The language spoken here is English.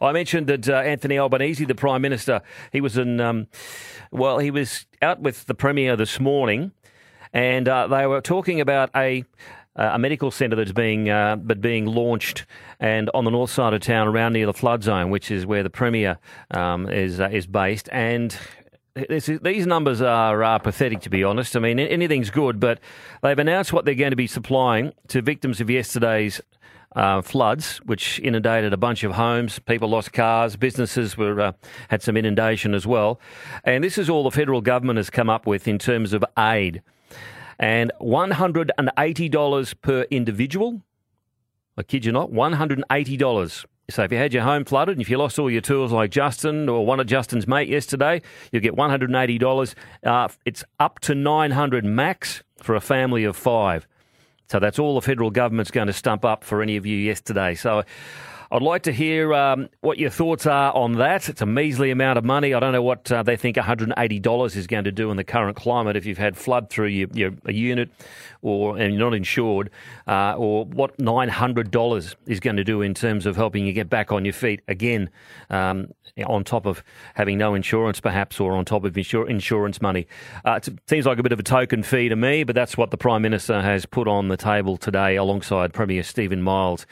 I mentioned that uh, Anthony Albanese, the Prime Minister, he was in, um, well, he was out with the Premier this morning, and uh, they were talking about a a medical centre that's being uh, but being launched and on the north side of town, around near the flood zone, which is where the premier um, is uh, is based, and. This, these numbers are, are pathetic, to be honest. I mean, anything's good, but they've announced what they're going to be supplying to victims of yesterday's uh, floods, which inundated a bunch of homes. People lost cars. Businesses were uh, had some inundation as well. And this is all the federal government has come up with in terms of aid. And $180 per individual. I kid you not, $180. So if you had your home flooded and if you lost all your tools like Justin or one of Justin's mate yesterday, you'll get $180. Uh, it's up to 900 max for a family of five. So that's all the federal government's going to stump up for any of you yesterday. So I'd like to hear um, what your thoughts are on that. It's a measly amount of money. I don't know what uh, they think $180 is going to do in the current climate if you've had flood through your, your unit or and you're not insured, uh, or what $900 is going to do in terms of helping you get back on your feet again, um, on top of having no insurance perhaps, or on top of insur- insurance money. Uh, it seems like a bit of a token fee to me, but that's what the Prime Minister has put on the table today alongside Premier Stephen Miles.